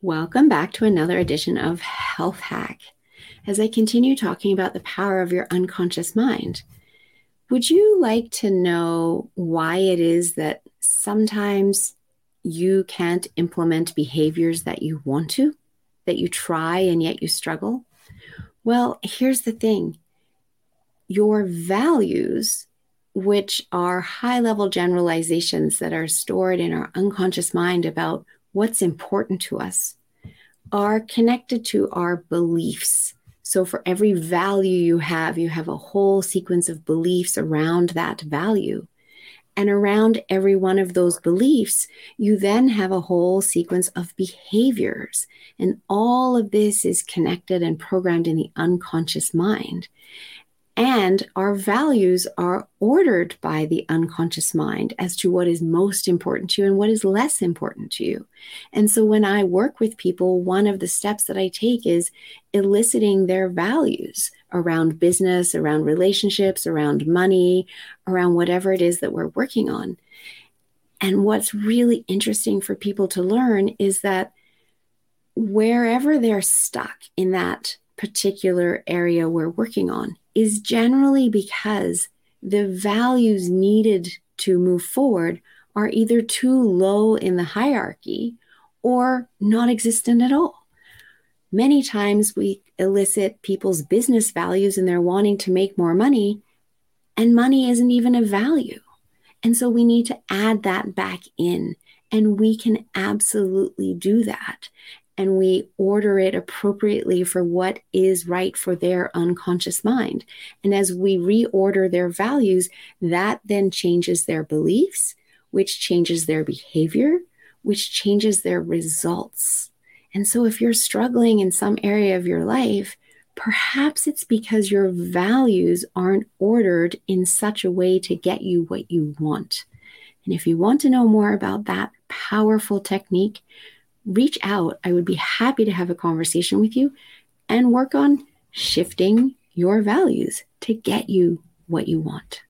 Welcome back to another edition of Health Hack. As I continue talking about the power of your unconscious mind, would you like to know why it is that sometimes you can't implement behaviors that you want to, that you try and yet you struggle? Well, here's the thing your values, which are high level generalizations that are stored in our unconscious mind about what's important to us are connected to our beliefs. So, for every value you have, you have a whole sequence of beliefs around that value. And around every one of those beliefs, you then have a whole sequence of behaviors. And all of this is connected and programmed in the unconscious mind. And our values are ordered by the unconscious mind as to what is most important to you and what is less important to you. And so when I work with people, one of the steps that I take is eliciting their values around business, around relationships, around money, around whatever it is that we're working on. And what's really interesting for people to learn is that wherever they're stuck in that particular area we're working on, is generally because the values needed to move forward are either too low in the hierarchy or non existent at all. Many times we elicit people's business values and they're wanting to make more money, and money isn't even a value. And so we need to add that back in. And we can absolutely do that and we order it appropriately for what is right for their unconscious mind. And as we reorder their values, that then changes their beliefs, which changes their behavior, which changes their results. And so if you're struggling in some area of your life, perhaps it's because your values aren't ordered in such a way to get you what you want. And if you want to know more about that powerful technique, reach out. I would be happy to have a conversation with you and work on shifting your values to get you what you want.